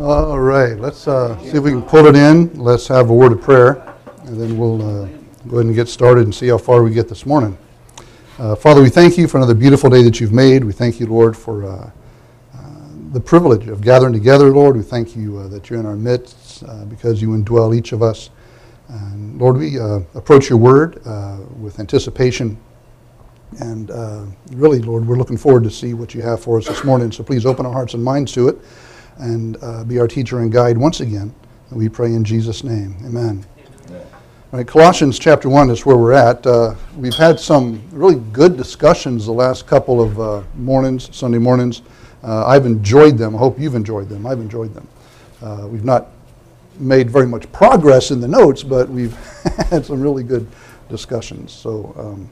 All right, let's uh, see if we can pull it in. Let's have a word of prayer, and then we'll uh, go ahead and get started and see how far we get this morning. Uh, Father, we thank you for another beautiful day that you've made. We thank you, Lord, for uh, uh, the privilege of gathering together, Lord. We thank you uh, that you're in our midst because you indwell each of us. And Lord, we approach your word with anticipation. And really, Lord, we're looking forward to see what you have for us this morning. So please open our hearts and minds to it and uh, be our teacher and guide once again. We pray in Jesus' name. Amen. All right, Colossians chapter 1 is where we're at. Uh, we've had some really good discussions the last couple of uh, mornings, Sunday mornings. Uh, I've enjoyed them. I hope you've enjoyed them. I've enjoyed them. Uh, we've not made very much progress in the notes, but we've had some really good discussions. So, um,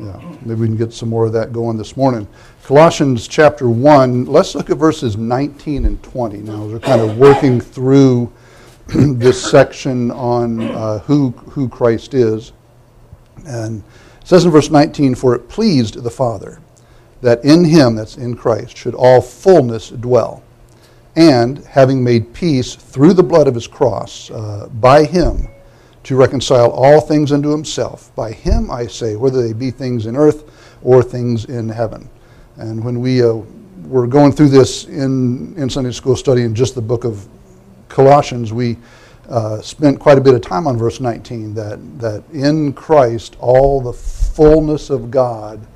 yeah, maybe we can get some more of that going this morning. Colossians chapter 1, let's look at verses 19 and 20 now. We're kind of working through this section on uh, who, who Christ is. And it says in verse 19, For it pleased the Father that in him, that's in Christ, should all fullness dwell. And having made peace through the blood of his cross, uh, by him, to reconcile all things unto himself. By him, I say, whether they be things in earth or things in heaven. And when we uh, were going through this in, in Sunday school study in just the book of Colossians, we uh, spent quite a bit of time on verse 19 that, that in Christ all the fullness of God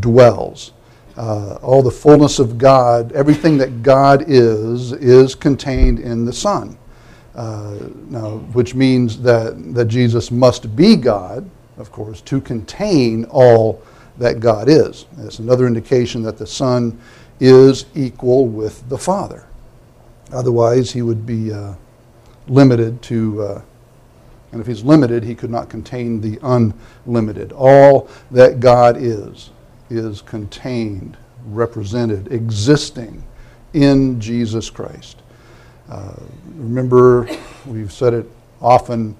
dwells. Uh, all the fullness of God, everything that God is, is contained in the Son. Uh, now, which means that, that Jesus must be God, of course, to contain all that God is. It's another indication that the Son is equal with the Father. Otherwise, he would be uh, limited to, uh, and if he's limited, he could not contain the unlimited. All that God is, is contained, represented, existing in Jesus Christ. Uh, remember, we've said it often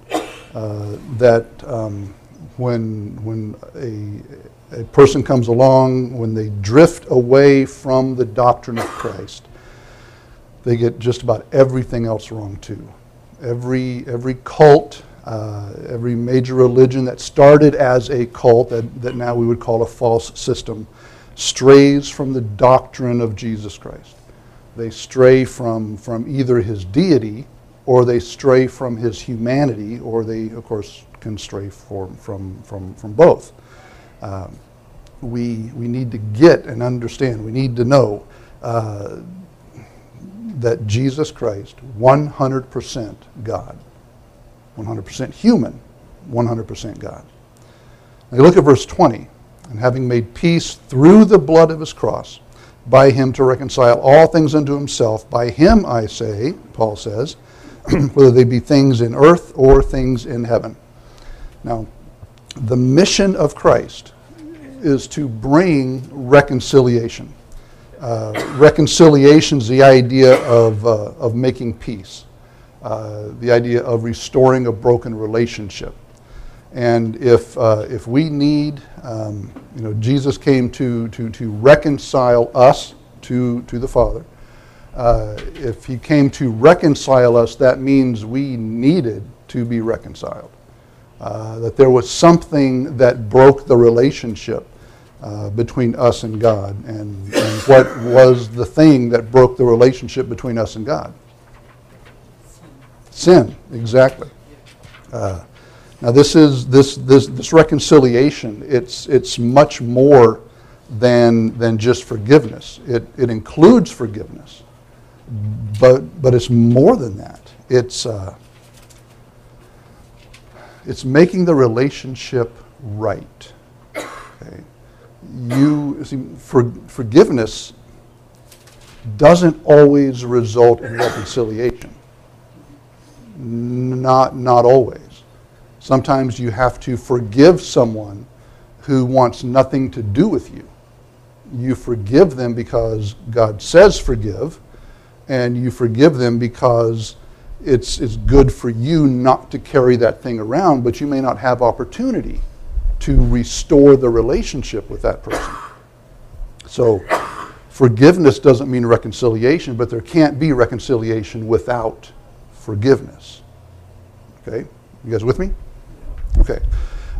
uh, that um, when, when a, a person comes along, when they drift away from the doctrine of Christ, they get just about everything else wrong too. Every, every cult, uh, every major religion that started as a cult that, that now we would call a false system strays from the doctrine of Jesus Christ they stray from, from either his deity or they stray from his humanity, or they, of course, can stray from, from, from, from both. Um, we, we need to get and understand, we need to know uh, that Jesus Christ, 100% God, 100% human, 100% God. Now you look at verse 20. And having made peace through the blood of his cross, by him to reconcile all things unto himself. By him, I say, Paul says, whether they be things in earth or things in heaven. Now, the mission of Christ is to bring reconciliation. Uh, reconciliation is the idea of, uh, of making peace, uh, the idea of restoring a broken relationship. And if, uh, if we need, um, you know, Jesus came to, to, to reconcile us to, to the Father. Uh, if he came to reconcile us, that means we needed to be reconciled. Uh, that there was something that broke the relationship uh, between us and God. And, and what was the thing that broke the relationship between us and God? Sin, exactly. Uh, now, this is this this this reconciliation. It's it's much more than than just forgiveness. It it includes forgiveness, but but it's more than that. It's uh, it's making the relationship right. Okay, you see, for, forgiveness doesn't always result in reconciliation. Not not always. Sometimes you have to forgive someone who wants nothing to do with you. You forgive them because God says forgive, and you forgive them because it's, it's good for you not to carry that thing around, but you may not have opportunity to restore the relationship with that person. So, forgiveness doesn't mean reconciliation, but there can't be reconciliation without forgiveness. Okay? You guys with me? Okay.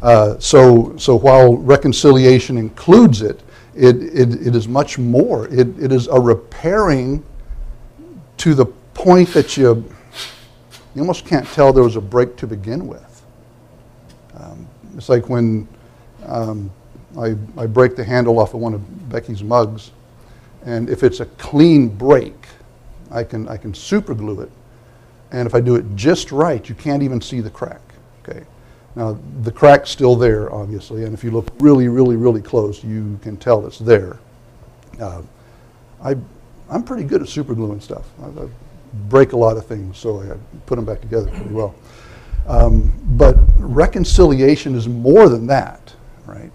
Uh, so, so while reconciliation includes it, it, it, it is much more. It, it is a repairing to the point that you, you almost can't tell there was a break to begin with. Um, it's like when um, I, I break the handle off of one of Becky's mugs, and if it's a clean break, I can, I can super glue it. And if I do it just right, you can't even see the crack. Okay. Now, the crack's still there, obviously, and if you look really, really, really close, you can tell it's there. Uh, I, I'm pretty good at super gluing stuff. I, I, break a lot of things, so I put them back together pretty well. Um, but reconciliation is more than that, right?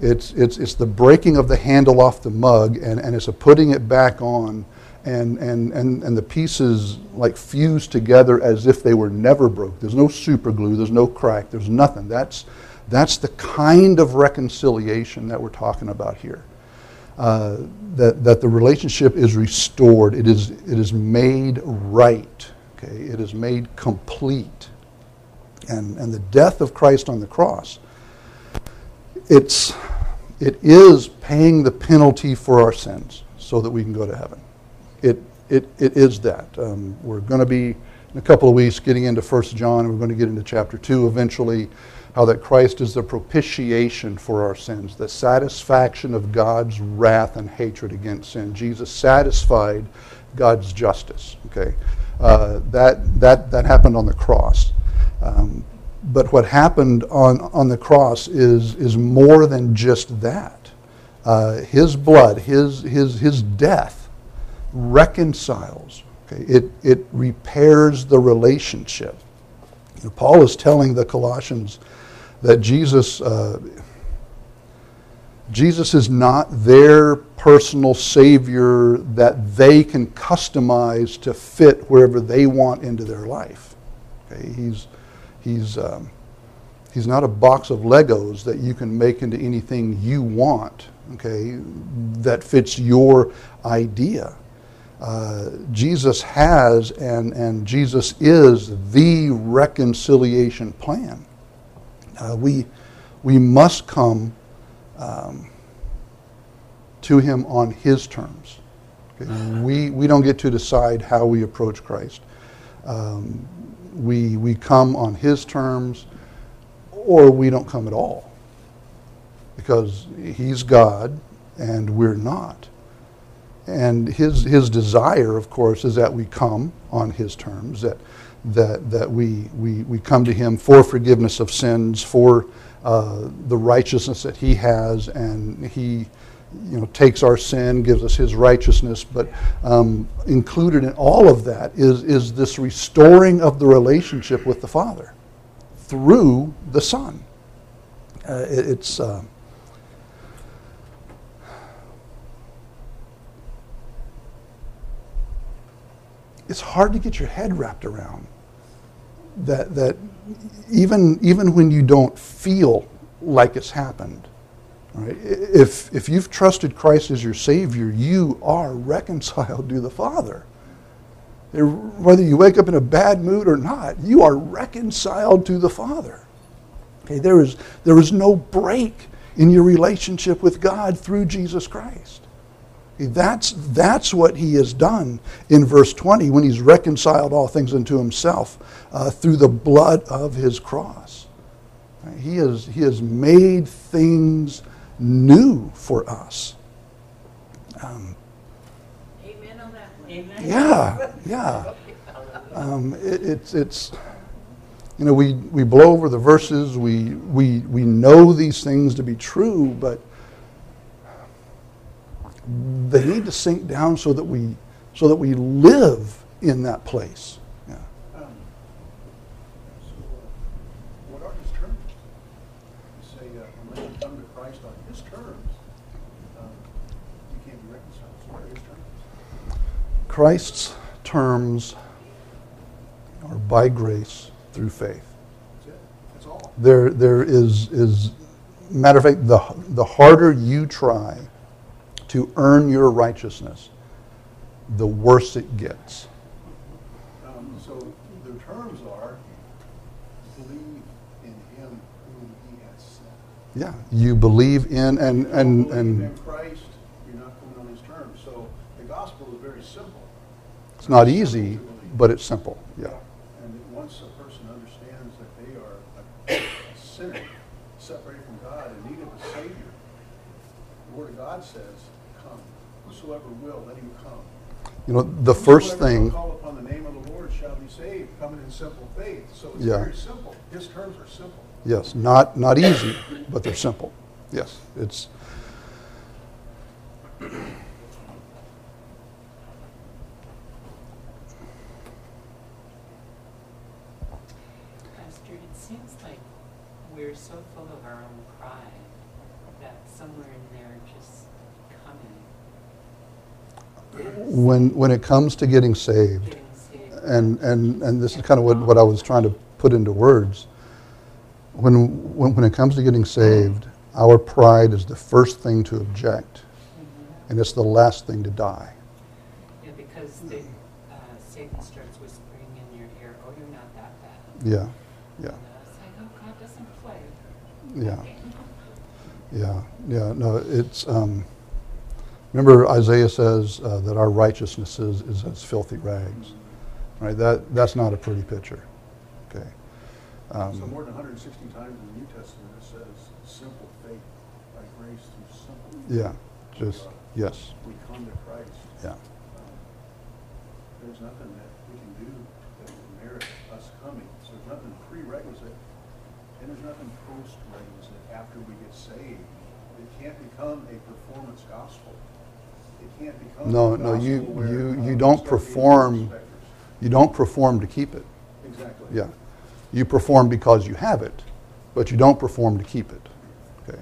It's, it's, it's the breaking of the handle off the mug, and, and it's a putting it back on and, and, and, and the pieces like fuse together as if they were never broke. There's no super glue, there's no crack, there's nothing. That's, that's the kind of reconciliation that we're talking about here. Uh, that, that the relationship is restored, it is, it is made right, okay? it is made complete. And, and the death of Christ on the cross, it's, it is paying the penalty for our sins so that we can go to heaven it, it, it is that. Um, we're going to be, in a couple of weeks, getting into 1 John, and we're going to get into chapter 2 eventually, how that Christ is the propitiation for our sins, the satisfaction of God's wrath and hatred against sin. Jesus satisfied God's justice. Okay, uh, that, that, that happened on the cross. Um, but what happened on, on the cross is, is more than just that. Uh, his blood, his, his, his death, reconciles. Okay? It, it repairs the relationship. Paul is telling the Colossians that Jesus, uh, Jesus is not their personal Savior that they can customize to fit wherever they want into their life. Okay? He's, he's, um, he's not a box of Legos that you can make into anything you want, okay, that fits your idea. Uh, Jesus has and, and Jesus is the reconciliation plan. Uh, we, we must come um, to Him on His terms. Okay? We, we don't get to decide how we approach Christ. Um, we, we come on His terms or we don't come at all because He's God and we're not. And his, his desire, of course, is that we come on his terms, that, that, that we, we, we come to him for forgiveness of sins, for uh, the righteousness that he has, and he you know, takes our sin, gives us his righteousness. But um, included in all of that is, is this restoring of the relationship with the Father through the Son. Uh, it, it's. Uh, it's hard to get your head wrapped around that that even even when you don't feel like it's happened right? If if you've trusted Christ as your savior you are reconciled to the father. Whether you wake up in a bad mood or not you are reconciled to the father. Okay there is there is no break in your relationship with God through Jesus Christ that's, that's what he has done in verse 20 when he's reconciled all things unto himself uh, through the blood of his cross. He has, he has made things new for us. Um, Amen on that one. Amen. Yeah, yeah. Um, it, it's, it's, you know, we, we blow over the verses, we, we, we know these things to be true, but they need to sink down so that we so that we live in that place. Yeah. Um, so, uh, what are his terms? You say, uh, unless you come to Christ on his terms, um, you can't be reconciled. So, what are his terms? Christ's terms are by grace through faith. That's it. That's all. There, there is, is matter of fact, the, the harder you try to earn your righteousness, the worse it gets. Um, so the terms are, believe in him whom he has sent. Yeah, you believe in and and Believe and in Christ, you're not coming on his terms. So the gospel is very simple. it's not easy, but it's simple. Yeah. And that once a person understands that they are a sinner, separated from God, in need of a Savior, the Word of God says, come. Whosoever will, let him come. You know, the first thing call upon the name of the Lord shall be saved, coming in simple faith. So it's Yeah. very simple. His terms are simple. Yes, not not easy, but they're simple. Yes, it's Pastor, it seems like we're so full of our own pride that somewhere in there just coming, when when it comes to getting saved, and and and this is kind of what, what I was trying to put into words. When, when when it comes to getting saved, our pride is the first thing to object, Mhm. and it's the last thing to die. Yeah, because the, uh, Satan starts whispering in your ear, oh, you're not that bad. Yeah, yeah, And it's like, oh, God doesn't play. yeah, yeah, yeah. No, it's. Um, remember, Isaiah says uh, that our righteousness is, is as filthy rags. Right? That that's not a pretty picture. Okay. Um, So more than 160 times in the New Testament it says simple faith by grace through simple. yeah. Just yes. We come to Christ. Yeah. Um, There's nothing that we can do that will merit us coming. So there's nothing prerequisite and there's nothing post-requisite after we get saved. It can't become a performance gospel. It can't. No, no, you- you- you don't perform- You don't perform to keep it. Exactly. Yeah. You perform because you have it, but you don't perform to keep it. Okay.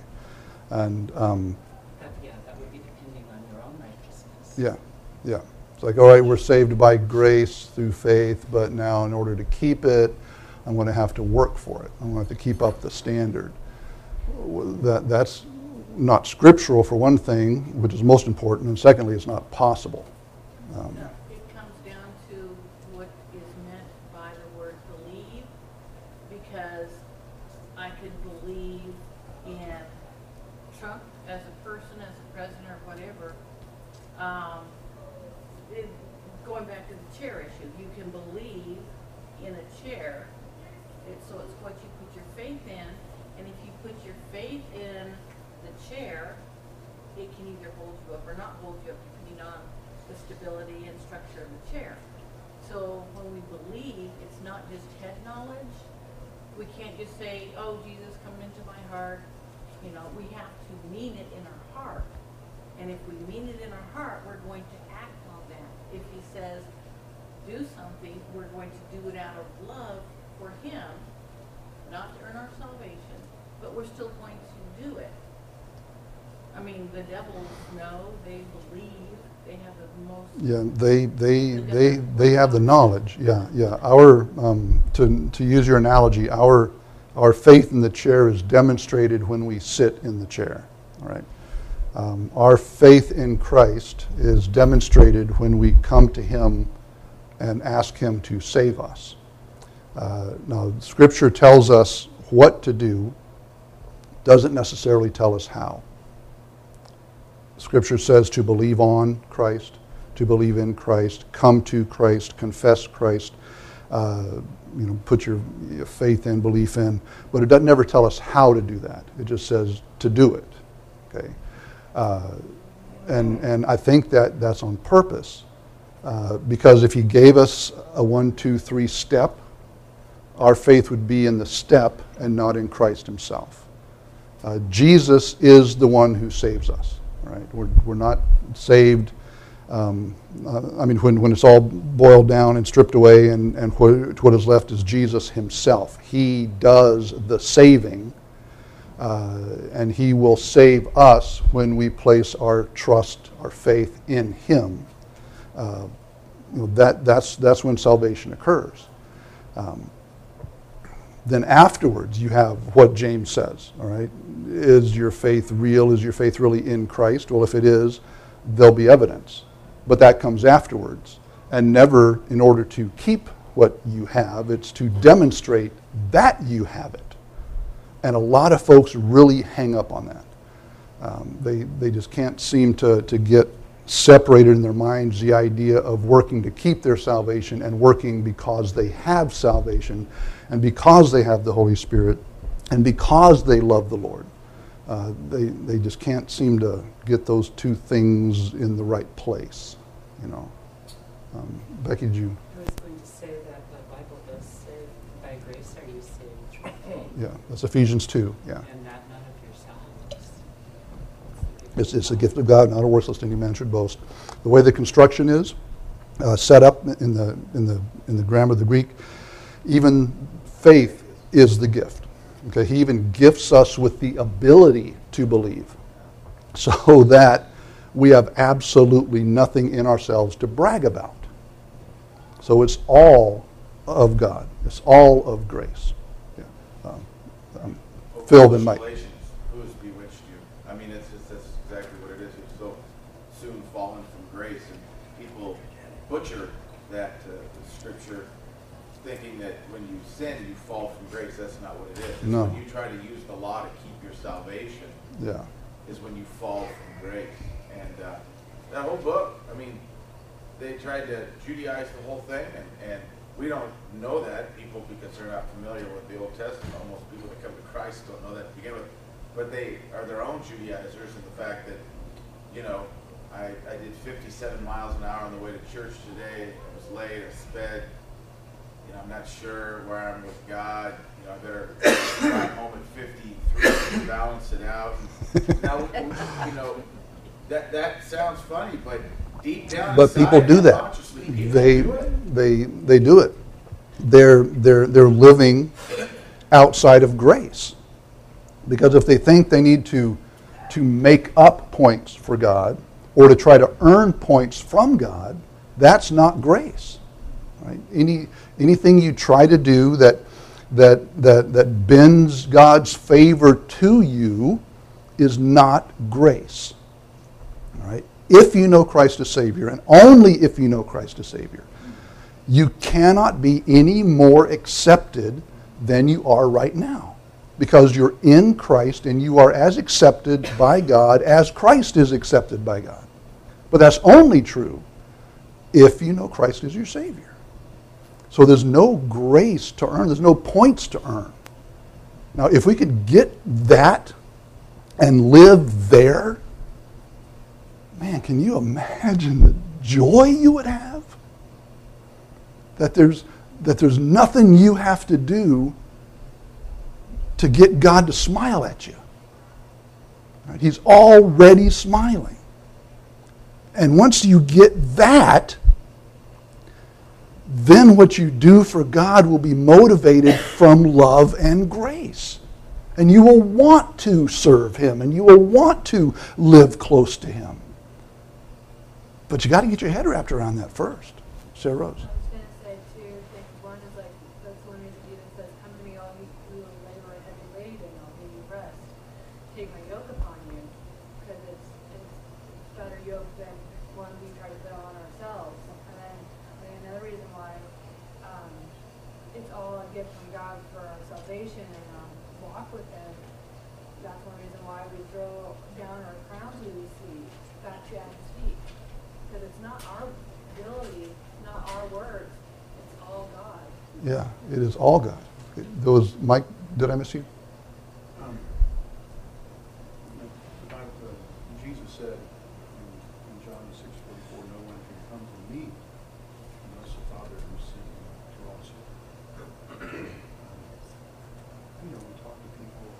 And um, That, yeah, that would be depending on your own righteousness. yeah, yeah. It's like, all right, we're saved by grace through faith, but now in order to keep it, I'm going to have to work for it. I'm going to have to keep up the standard. That, that's not scriptural for one thing, which is most important, and secondly, it's not possible. Um, It comes down to what is meant by the word believe, because I could believe in Trump as a person, as a president, or whatever. Um, it- Going back to the chair issue, you can believe in a chair, it, so it's what you put your faith in, and if you put your faith in the chair, it can either hold you up or not hold you up depending on the stability and structure of the chair. So when we believe, it's not just head knowledge. We can't just say, oh, Jesus, come heart. You know, we have to mean it in our heart. And if we mean it in our heart, we're going to act on that. If he says, do something, we're going to do it out of love for him, not to earn our salvation, but we're still going to do it. I mean, the devils know, they believe, they have the most Yeah, they, they, they, they have the knowledge. Yeah, yeah. Our, um, to, to use your analogy, our, our faith in the chair is demonstrated when we sit in the chair. All right. Um, our faith in Christ is demonstrated when we come to Him and ask Him to save us. Uh, now, Scripture tells us what to do, doesn't necessarily tell us how. Scripture says to believe on Christ, to believe in Christ, come to Christ, confess Christ, uh, you know, put your, your faith and belief in. But it doesn't ever tell us how to do that. It just says to do it. Okay, uh, and and I think that that's on purpose uh, because if He gave us a one, two, three step, our faith would be in the step and not in Christ Himself. Uh, Jesus is the one who saves us. Right? We're, we're not saved. Um, uh, I mean, when, when it's all boiled down and stripped away, and, and what, what is left is Jesus Himself. He does the saving, uh, and He will save us when we place our trust, our faith in Him. Uh, you know, that, that's, that's when salvation occurs. Um, then afterwards you have what James says, all right? Is your faith real? Is your faith really in Christ? Well, if it is, there'll be evidence. But that comes afterwards, and never in order to keep what you have, it's to demonstrate that you have it. And a lot of folks really hang up on that. Um, they, they just can't seem to, to get separated in their minds the idea of working to keep their salvation and working because they have salvation and because they have the Holy Spirit and because they love the Lord. Uh, they, they just can't seem to get those two things in the right place, you know. Um, Becky, did you? I was going to say that the Bible does say, by grace are you saved through faith, Yeah, that's Ephesians 2, yeah. and that none of yourselves. It's, it's a gift of God, not a works lest any man should boast. The way the construction is uh, set up in the, in, the, in the grammar of the Greek, even faith is the gift. Okay, he even gifts us with the ability to believe, so that we have absolutely nothing in ourselves to brag about. So it's all of God. It's all of grace. Yeah. Um, Phil, then Mike. Who has bewitched you? I mean, that's exactly what it is. You're so soon fallen from grace, and people butcher that uh, scripture, thinking that when you sin, you fall from grace. That's not what it is. It's No. when you try to use the law to keep your salvation, Yeah. is when you fall from grace. And uh, that whole book, I mean, they tried to Judaize the whole thing, and, and we don't know that. People, because they're not familiar with the Old Testament, almost people that come to Christ don't know that to begin with. But they are their own Judaizers in the fact that, you know, I, I did 57 miles an hour on the way to church today. I was late, I sped. Know, I'm not sure where I'm with God. You know, I better drive home at 53 and balance it out. Now, you know, that that sounds funny, but deep down But people do that. They, do it. they, they do it. They're, they're, they're living outside of grace. Because if they think they need to, to make up points for God or to try to earn points from God, that's not grace. Right? Any, anything you try to do that, that, that, that bends God's favor to you is not grace. All right? If you know Christ as Savior, and only if you know Christ as Savior, you cannot be any more accepted than you are right now. Because you're in Christ and you are as accepted by God as Christ is accepted by God. But that's only true if you know Christ as your Savior. So there's no grace to earn, there's no points to earn. Now, if we could get that and live there, man, can you imagine the joy you would have? That there's, that there's nothing you have to do to get God to smile at you. Right? He's already smiling. And once you get that, then what you do for God will be motivated from love and grace. And you will want to serve Him and you will want to live close to Him. But you got to get your head wrapped around that first. Sarah Rose. I was gonna say two things. One is like, that's one reason Jesus says, come to me all you who labor and heavy laden, and I'll give you rest. Take my yoke upon you, because it's, it's better yoke than one we try to put on ourselves. And then, I think another reason why, um, it's all a gift from God for our salvation and, um, walk with Him. That's one reason why we throw down our crowns we receive back to at His feet. Because it's not our ability, not our words, it's all God. Yeah, it is all God. Was, Mike, did I miss you? Um, the Bible, uh, Jesus said in in John six forty-four, no one can come to me unless the Father who sent me draws him. You know, we talk to people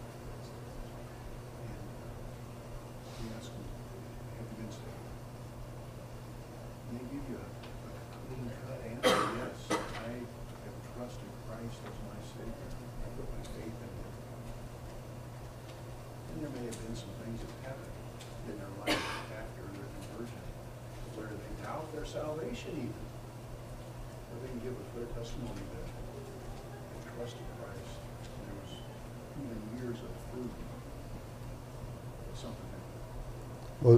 and we ask them, have you been saved? And they give you a a clean cut answer, yes, I have trusted Christ as my Savior, I put my faith in Him. And there may have been some things that happened in their life after their conversion, where they doubt their salvation even. But they can give a clear testimony that they trusted Christ many years of fruit, something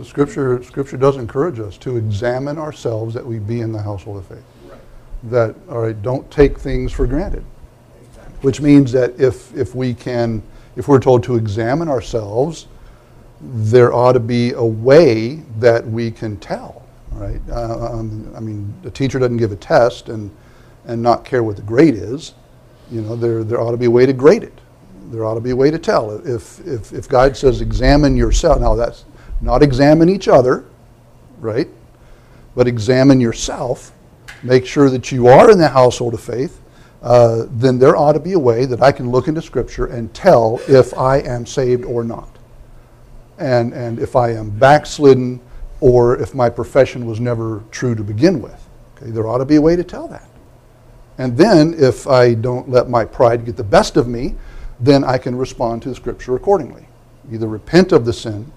Scripture, Scripture does encourage us to examine ourselves that we be in the household of faith. Right. That, all right, don't take things for granted. Exactly. Which means that if, if we can, if we're told to examine ourselves, there ought to be a way that we can tell, right? Uh, um, I mean, a teacher doesn't give a test and, and not care what the grade is. You know, there, there ought to be a way to grade it. There ought to be a way to tell. If, if, if God says examine yourself, now that's not examine each other, right? But examine yourself, make sure that you are in the household of faith, uh, then there ought to be a way that I can look into Scripture and tell if I am saved or not. And, and if I am backslidden or if my profession was never true to begin with. Okay, there ought to be a way to tell that. And then, if I don't let my pride get the best of me, then I can respond to the Scripture accordingly. Either repent of the sin,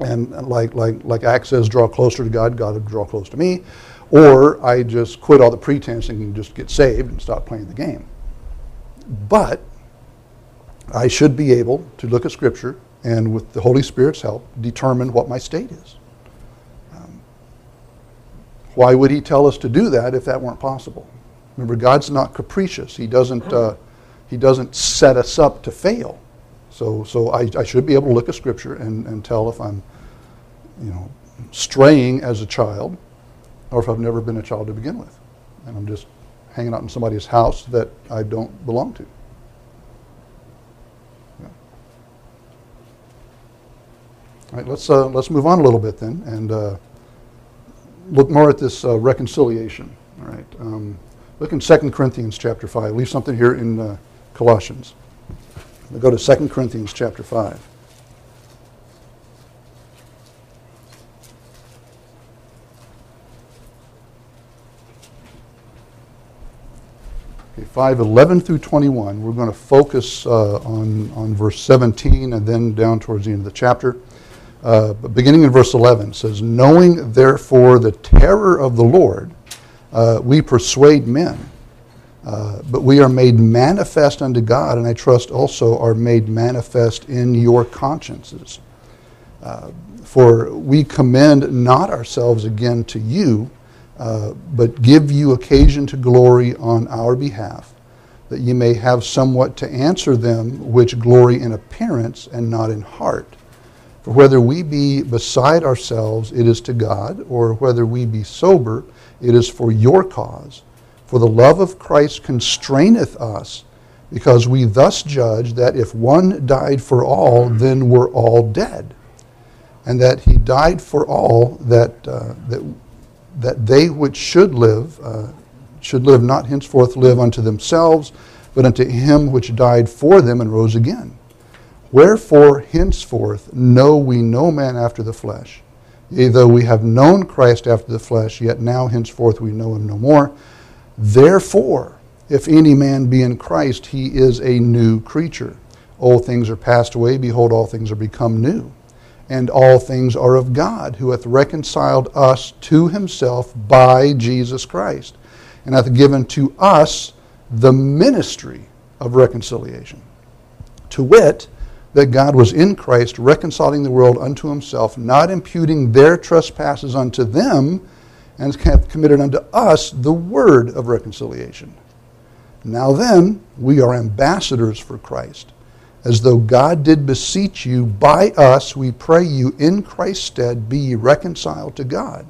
and like, like, like Acts says, draw closer to God, God will draw close to me, or I just quit all the pretense and just get saved and stop playing the game. But I should be able to look at Scripture and, with the Holy Spirit's help, determine what my state is. Um, why would He tell us to do that if that weren't possible? Remember, God's not capricious. He doesn't, uh, he doesn't set us up to fail. So, so I, I should be able to look at Scripture and, and tell if I'm, you know, straying as a child or if I've never been a child to begin with. And I'm just hanging out in somebody's house that I don't belong to. Yeah. All right, let's, uh, let's move on a little bit then and uh, look more at this uh, reconciliation. All right. Um, look in 2 Corinthians chapter 5. Leave something here in uh, Colossians. We'll go to 2 Corinthians chapter 5. Okay, 5, 11 through 21. We're going to focus uh, on, on verse 17 and then down towards the end of the chapter. Uh, beginning in verse 11, it says, Knowing therefore the terror of the Lord, uh, we persuade men. Uh, but we are made manifest unto God, and I trust also are made manifest in your consciences. Uh, for we commend not ourselves again to you, uh, but give you occasion to glory on our behalf, that ye may have somewhat to answer them which glory in appearance and not in heart. For whether we be beside ourselves, it is to God, or whether we be sober, it is for your cause. For the love of Christ constraineth us, because we thus judge that if one died for all, then we're all dead. And that he died for all, that, uh, that, that they which should live, uh, should live not henceforth live unto themselves, but unto him which died for them and rose again. Wherefore henceforth know we no man after the flesh. Yea, though we have known Christ after the flesh, yet now henceforth we know him no more. Therefore, if any man be in Christ, he is a new creature. Old things are passed away, behold, all things are become new. And all things are of God, who hath reconciled us to himself by Jesus Christ, and hath given to us the ministry of reconciliation. To wit, that God was in Christ reconciling the world unto himself, not imputing their trespasses unto them, and hath committed unto us the word of reconciliation. Now then, we are ambassadors for Christ. As though God did beseech you by us, we pray you in Christ's stead be ye reconciled to God.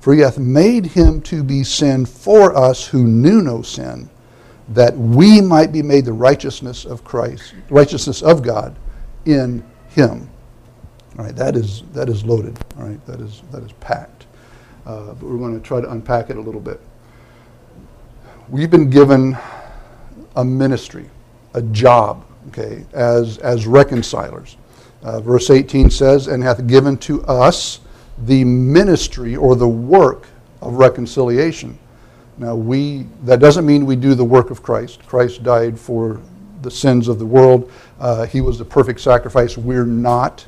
For he hath made him to be sin for us who knew no sin, that we might be made the righteousness of Christ, righteousness of God in him. All right, that is that is loaded. All right, that is that is packed. Uh, but we're going to try to unpack it a little bit. We've been given a ministry, a job, okay, as as reconcilers. Uh, verse 18 says, "And hath given to us the ministry or the work of reconciliation." Now we that doesn't mean we do the work of Christ. Christ died for the sins of the world. Uh, he was the perfect sacrifice. We're not.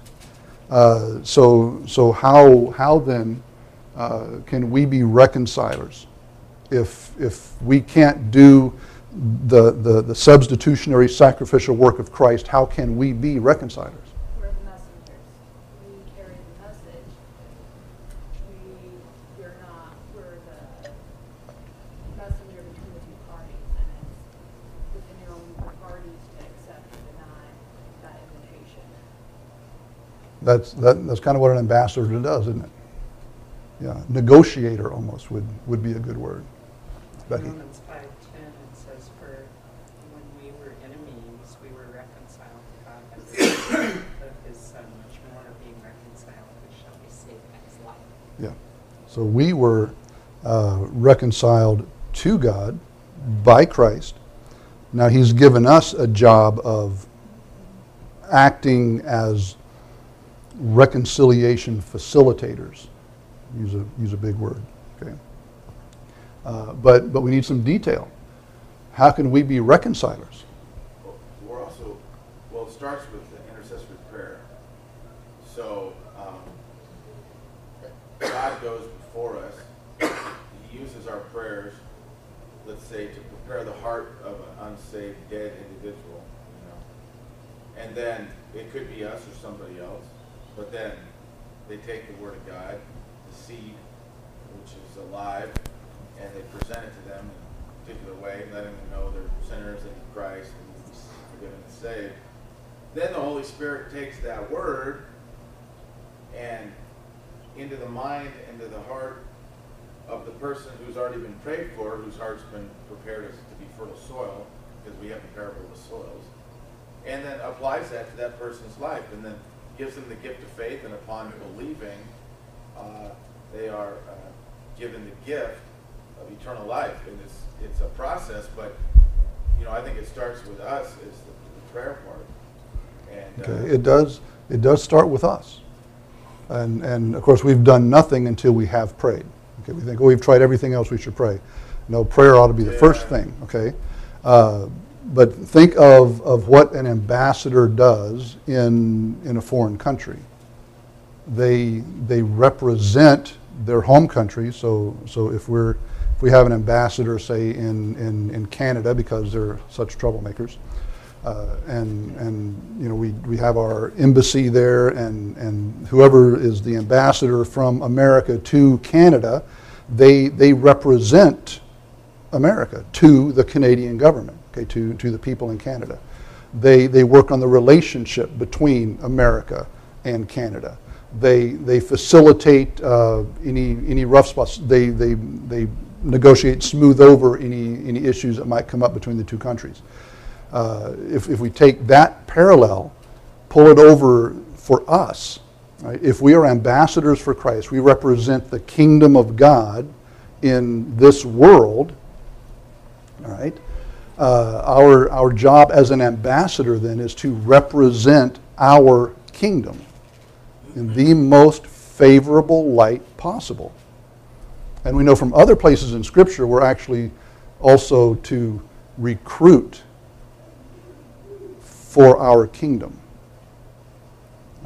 Uh, so, so how, how then uh, can we be reconcilers if, if we can't do the, the, the substitutionary sacrificial work of Christ, how can we be reconcilers? We're the messengers. We carry the message. We, we're not, we're the messenger between the two parties, and it's within your own parties to accept or deny that invitation. That's, that, that's kind of what an ambassador does, isn't it? Yeah, negotiator almost would, would be a good word. Becky? Romans five ten, it says, for when we were enemies, we were reconciled to God by the of his son, much more being reconciled, we shall be saved by his life. Yeah. So we were uh, reconciled to God by Christ. Now He's given us a job of acting as reconciliation facilitators. Use a use a big word. Okay. Uh, but but we need some detail. How can we be reconcilers? Well, We're also, well, it starts with the intercessory prayer. So, um, God goes before us. He uses our prayers, let's say, to prepare the heart of an unsaved, dead individual, you know. And then it could be us or somebody else, but then they take the word of God, seed, which is alive, and they present it to them in a particular way, letting them know they're sinners in Christ and forgiven and saved. Then the Holy Spirit takes that word and into the mind, into the heart of the person who's already been prayed for, whose heart's been prepared as to be fertile soil, because we have the parable of soils, and then applies that to that person's life, and then gives them the gift of faith, and upon believing, uh, they are uh, given the gift of eternal life. And it's it's a process, but you know I think it starts with us is the, the prayer part. And uh, Okay. It does it does start with us. And and of course we've done nothing until we have prayed. Okay. We think, oh, we've tried everything else. We should pray. No, prayer ought to be the first thing. Okay. Uh, but think of, of what an ambassador does in in a foreign country. They they represent their home country. So so if we're if we have an ambassador, say in, in, in Canada, because they're such troublemakers, uh, and and you know we, we have our embassy there, and, and whoever is the ambassador from America to Canada, they they represent America to the Canadian government, okay, to, to the people in Canada. They, they work on the relationship between America and Canada. They, they facilitate uh, any, any rough spots. They, they, they negotiate, smooth over any, any issues that might come up between the two countries. Uh, if, if we take that parallel, pull it over for us, right? if we are ambassadors for Christ, we represent the kingdom of God in this world, all right? Uh, our, our job as an ambassador then is to represent our kingdom in the most favorable light possible. And we know from other places in Scripture we're actually also to recruit for our kingdom.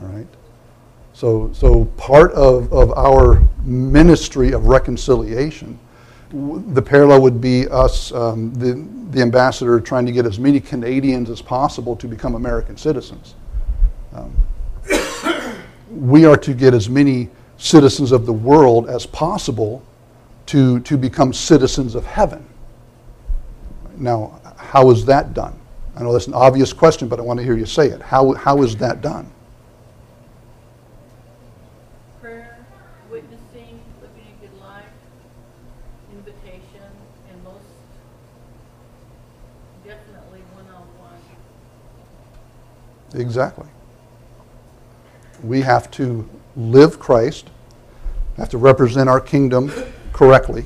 All right? So, so part of, of our ministry of reconciliation, the parallel would be us, um, the, the ambassador, trying to get as many Canadians as possible to become American citizens. Um, we are to get as many citizens of the world as possible to, to become citizens of heaven. Now, how is that done? I know that's an obvious question, but I want to hear you say it. How, how is that done? Prayer, witnessing, living a good life, invitation, and most definitely one-on-one. Exactly. We have to live Christ, have to represent our kingdom correctly.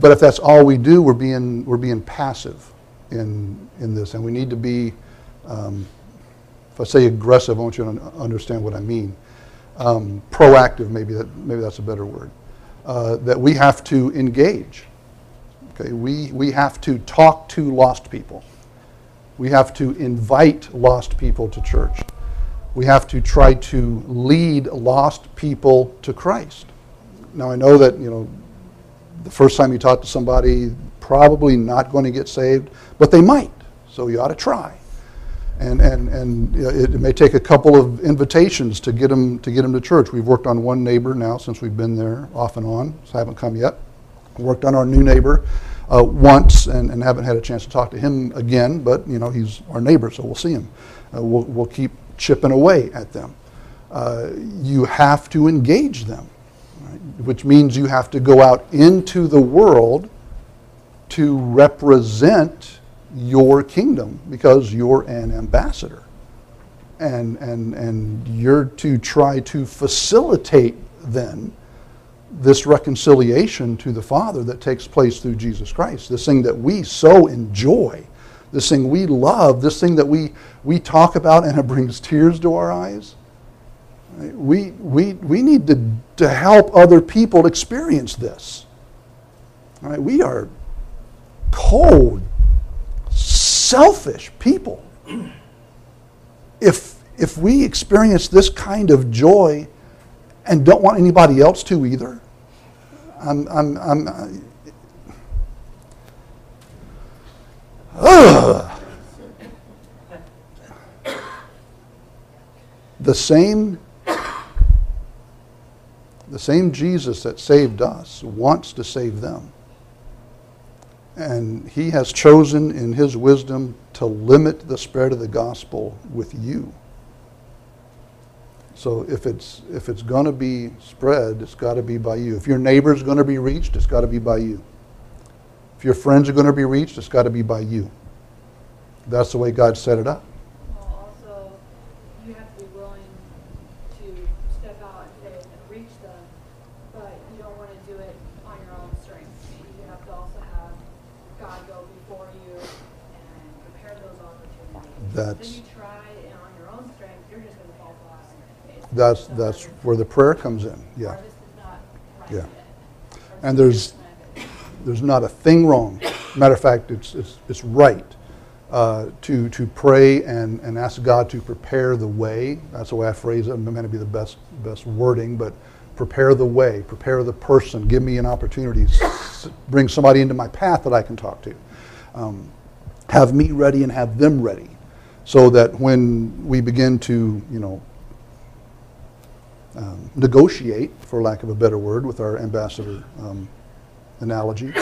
But if that's all we do, we're being, we're being passive in, in this. And we need to be, um, if I say aggressive, I want you to understand what I mean. Um, proactive, maybe, that, maybe that's a better word. Uh, that we have to engage. Okay, we, we have to talk to lost people. We have to invite lost people to church. We have to try to lead lost people to Christ. Now I know that, you know, the first time you talk to somebody, probably not going to get saved, but they might. So you ought to try. And, and, and it, may take a couple of invitations to get them to get them to church. We've worked on one neighbor now since we've been there off and on. So haven't come yet. Worked on our new neighbor uh, once and, and haven't had a chance to talk to him again. But you know he's our neighbor, so we'll see him. Uh, we'll, we'll keep chipping away at them. Uh, you have to engage them, right? which means you have to go out into the world to represent your kingdom because you're an ambassador. And, and, and you're to try to facilitate then this reconciliation to the Father that takes place through Jesus Christ, this thing that we so enjoy, this thing we love, this thing that we, we talk about and it brings tears to our eyes. We, we, we need to, to help other people experience this. Right? We are cold, selfish people. If, if we experience this kind of joy and don't want anybody else to either, I'm, I'm, I'm, ugh. The same, the same Jesus that saved us wants to save them. And he has chosen in his wisdom to limit the spread of the gospel with you. So if it's if it's going to be spread, it's got to be by you. If your neighbor's going to be reached, it's got to be by you. If your friends are going to be reached, it's got to be by you. That's the way God set it up. Well, also, you have to be willing to step out and and reach them, but you don't want to do it on your own strength. You have to also have God go before you and prepare those opportunities. That's- Then you try and on your own strength, you're just going to fall flat on your face. That's that's where the prayer comes in. Yeah. Yeah. And there's- There's not a thing wrong. Matter of fact, it's, it's, it's right uh, to, to pray and, and ask God to prepare the way. That's the way I phrase it. It may not be the best, best wording, but prepare the way, prepare the person, give me an opportunity, bring somebody into my path that I can talk to. Um, have me ready and have them ready so that when we begin to, you know, um, negotiate, for lack of a better word, with our ambassador um, analogy.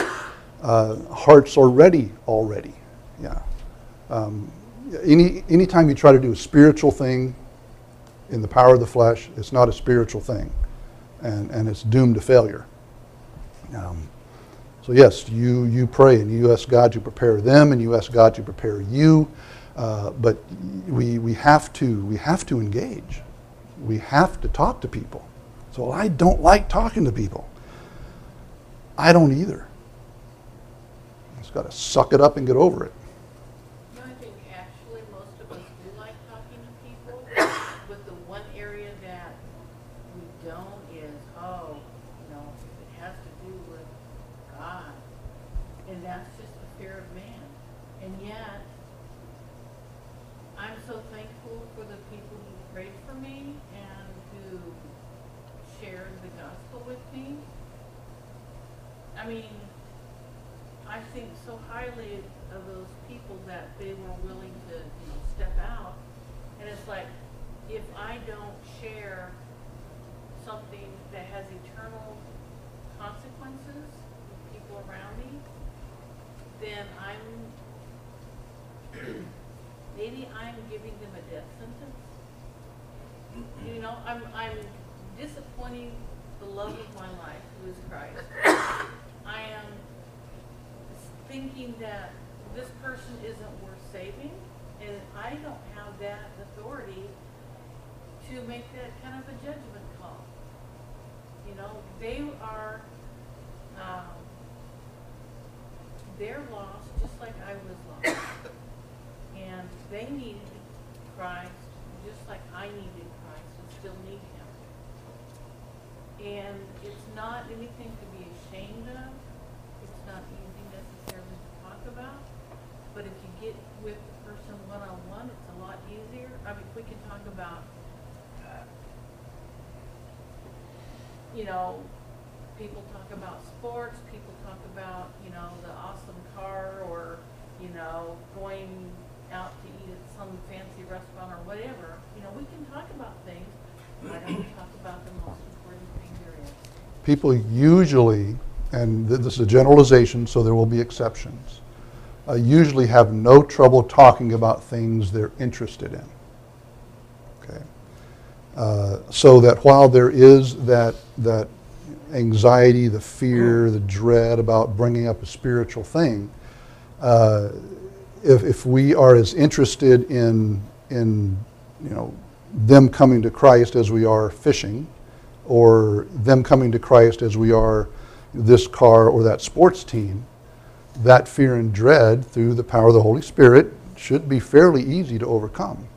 Uh, hearts are ready already. Yeah. Um, any anytime you try to do a spiritual thing in the power of the flesh, it's not a spiritual thing, and and it's doomed to failure. Um, so yes, you you pray and you ask God to prepare them, and you ask God to prepare you. Uh, but we we have to we have to engage. We have to talk to people. So I don't like talking to people. I don't either. Just got to suck it up and get over it. You know, I think actually most of us do like talking to people, but the one area that we don't is, oh, you know, it has to do with God. And that's just the fear of man. And yet, I'm so thankful for the people who prayed for me and who shared the gospel with me. I mean, I think so highly of those people that they were willing to, you know, step out. And it's like, if I don't share something that has eternal consequences with people around me, then I'm, maybe I'm giving them a death sentence. You know, I'm, I'm disappointing the love of my life, who is Christ. I am thinking that this person isn't worth saving, and I don't have that authority to make that kind of a judgment call. You know, they are, um, they're lost just like I was lost. And they needed Christ just like I needed Christ and still need him. And it's not anything to be ashamed of. It's not easy necessarily to talk about. But if you get with the person one-on-one, it's a lot easier. I mean, we can talk about, uh, you know, people talk about sports, people talk about, you know, the awesome car or, you know, going out to eat at some fancy restaurant or whatever. You know, we can talk about things. Why don't we talk about the most important thing there is? People usually, and th- this is a generalization, so there will be exceptions, uh, usually have no trouble talking about things they're interested in. Okay? Uh, so that while there is that, that anxiety, the fear, the dread about bringing up a spiritual thing, uh, if, if we are as interested in, in you know, them coming to Christ as we are fishing, or them coming to Christ as we are this car or that sports team, that fear and dread through the power of the Holy Spirit should be fairly easy to overcome.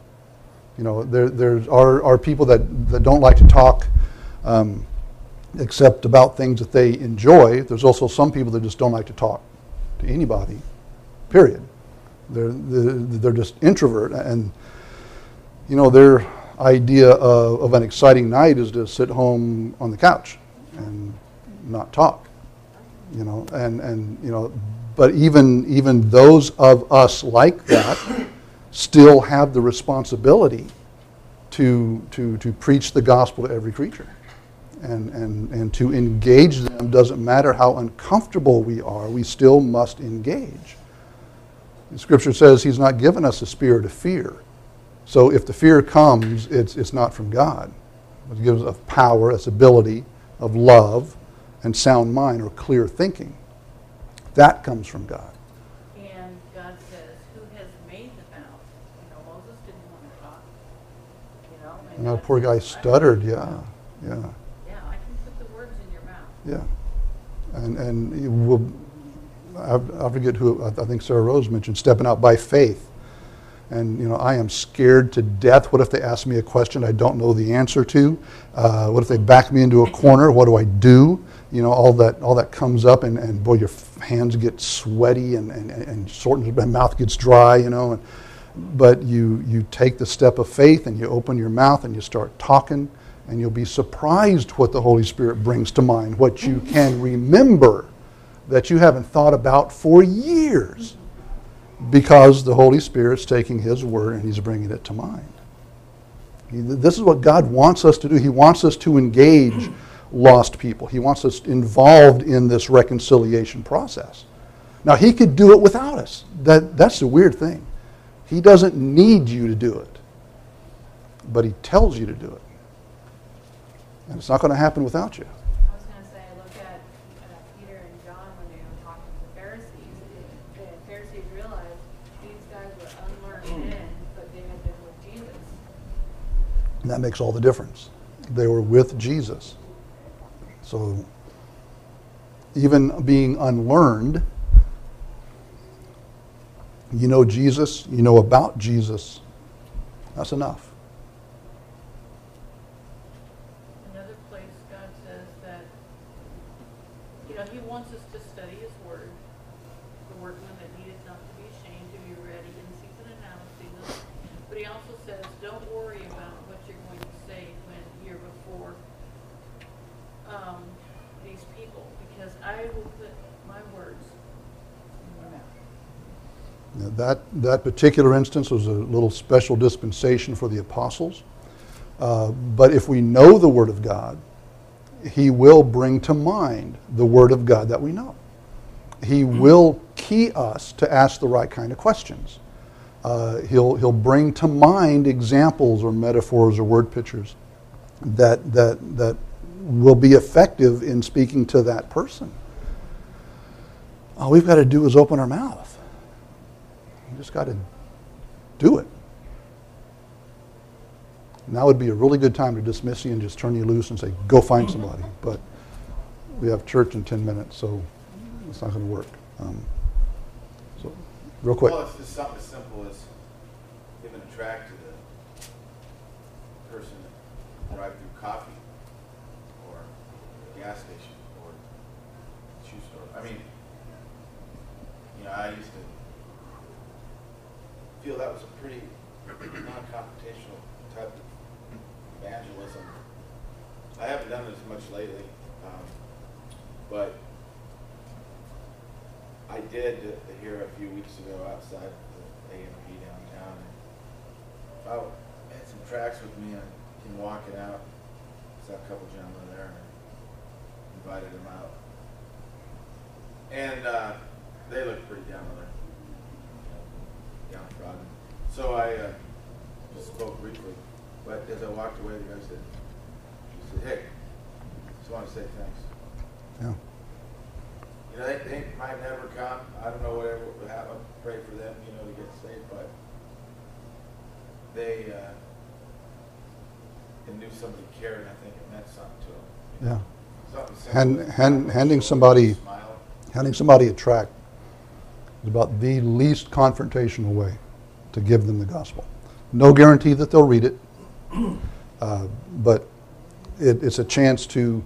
You know, there, there are, are people that, that don't like to talk um, except about things that they enjoy. There's also some people that just don't like to talk to anybody, period. They're, they're, they're just introvert. And, you know, their idea of, of an exciting night is to sit home on the couch and not talk. You know, and, and you know, but even, even those of us like that still have the responsibility to, to, to preach the gospel to every creature. And, and, and to engage them doesn't matter how uncomfortable we are, we still must engage. The scripture says he's not given us a spirit of fear. So if the fear comes, it's, it's not from God. It gives us power, us ability, of love, and sound mind or clear thinking. That comes from God. And God says, who has made the mouth? You know, Moses didn't want to talk. You know? and that poor guy stuttered, yeah, yeah, Yeah, I can put the words in your mouth. yeah. And, and you will, I, I forget who, I I think Sarah Rose mentioned stepping out by faith. And, you know, I am scared to death. What if they ask me a question I don't know the answer to? Uh, what if they back me into a corner? What do I do? You know, all that, all that comes up, and, and boy, your hands get sweaty and, and, and sort of, my mouth gets dry, you know. And, but you, you take the step of faith and you open your mouth and you start talking, and you'll be surprised what the Holy Spirit brings to mind, what you can remember that you haven't thought about for years because the Holy Spirit's taking His word and He's bringing it to mind. This is what God wants us to do. He wants us to engage lost people, He wants us involved in this reconciliation process. Now, He could do it without us. That, that's the weird thing. He doesn't need you to do it, but He tells you to do it. And it's not going to happen without you. I was gonna say, look at uh, Peter and John when they were talking to the Pharisees. The Pharisees realized these guys were unlearned men, but they had been with Jesus. And that makes all the difference. They were with Jesus. So even being unlearned, you know Jesus, you know about Jesus, that's enough. Another place God says that, you know, He wants us to study His Word, the workman that needeth not to be ashamed, to be ready in season and out of season. But He also says, don't worry about what you're going to say when you're before um, these people, because I will put my words in your mouth. Now, that, particular instance was a little special dispensation for the apostles. Uh, but if we know the Word of God, He will bring to mind the Word of God that we know. He will key us to ask the right kind of questions. Uh, he'll, he'll bring to mind examples or metaphors or word pictures that, that, that will be effective in speaking to that person. All we've got to do is open our mouth. Just got to do it. Now would be a really good time to dismiss you and just turn you loose and say, go find somebody. But we have church in 10 minutes, so it's not going to work. Um, so, real quick. Well, it's just something as simple as giving a tract to the person drive through coffee or gas station or shoe store. I mean, you know, I used to feel that was a pretty non-confrontational type of evangelism. I haven't done it as much lately. Um, But I did hear a few weeks ago outside the AMP downtown. And I had some tracks with me and in walking out. Saw a couple gentlemen there and invited them out. And uh, they looked pretty down on their. So I uh, just spoke briefly. But as I walked away, the guy said, he said, hey, just want to say thanks. Yeah. You know, they, they might never come. I don't know whatever would happen. Pray for them, you know, to get saved. But they, uh, they knew somebody cared, and I think it meant something to them. Yeah. Something simple. Hand- hand- handing somebody- Handing somebody a tract is about the least confrontational way to give them the gospel. No guarantee that they'll read it, uh, but it, it's a chance to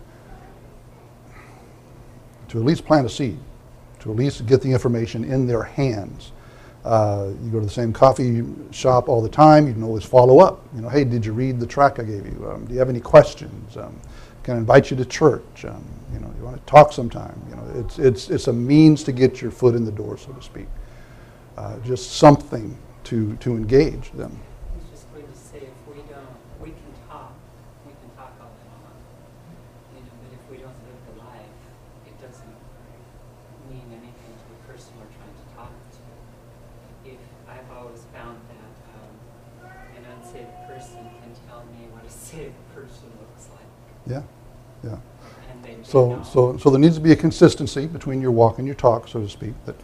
to at least plant a seed, to at least get the information in their hands. Uh, you go to the same coffee shop all the time. You can always follow up. You know, hey, did you read the track I gave you? Um, do you have any questions? Um, can I invite you to church? Um, you know, you want to talk sometime? You know, it's it's it's a means to get your foot in the door, so to speak. Uh, just something to to engage them. I was just going to say, if we don't, we can talk, we can talk all day long, you know, but if we don't live the life, it doesn't mean anything to the person we're trying to talk to. If, I've always found that, um, an unsaved person can tell me what a saved person looks like, Yeah, yeah. and they may So, know. so, so there needs to be a consistency between your walk and your talk, so to speak, that,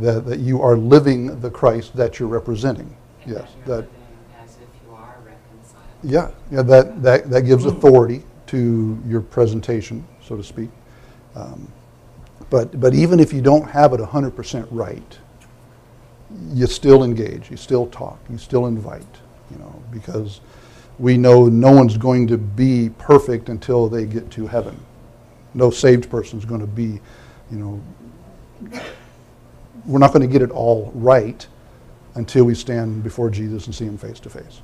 that, that you are living the Christ that you're representing. And Yes, that, as if you are reconciled. yeah, yeah, that, that, that gives authority to your presentation, so to speak. Um, But, but even if you don't have it hundred percent right, you still engage, you still talk, you still invite, you know, because we know no one's going to be perfect until they get to heaven. No saved person's going to be, you know, we're not going to get it all right until we stand before Jesus and see him face to face.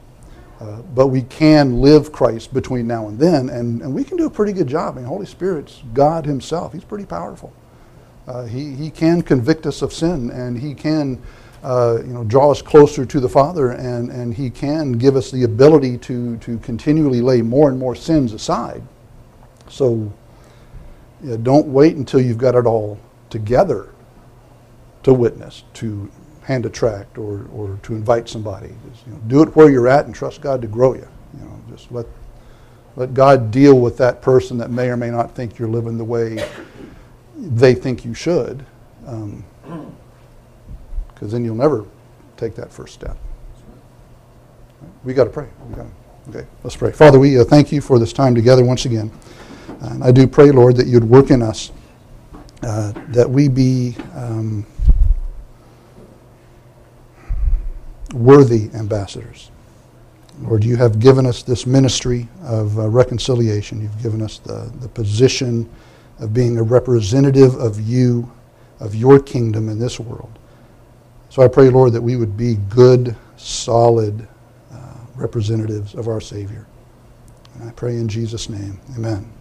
Uh, but we can live Christ between now and then, and, and we can do a pretty good job. I mean, Holy Spirit's God Himself. He's pretty powerful. Uh, he, he can convict us of sin, and He can uh, you know, draw us closer to the Father, and, and He can give us the ability to, to continually lay more and more sins aside. So yeah, don't wait until you've got it all together to witness, to hand a tract, or, or to invite somebody. Just, you know, do it where you're at and trust God to grow you. You know, just let let God deal with that person that may or may not think you're living the way they think you should, because then you'll never take that first step. We got to pray. Gotta, okay, let's pray. Father, we uh, thank you for this time together once again. And I do pray, Lord, that you'd work in us, uh, that we be um, worthy ambassadors. Lord, you have given us this ministry of uh, reconciliation. You've given us the, the position of being a representative of you, of your kingdom in this world. So I pray, Lord, that we would be good, solid uh, representatives of our Savior. And I pray in Jesus' name, amen.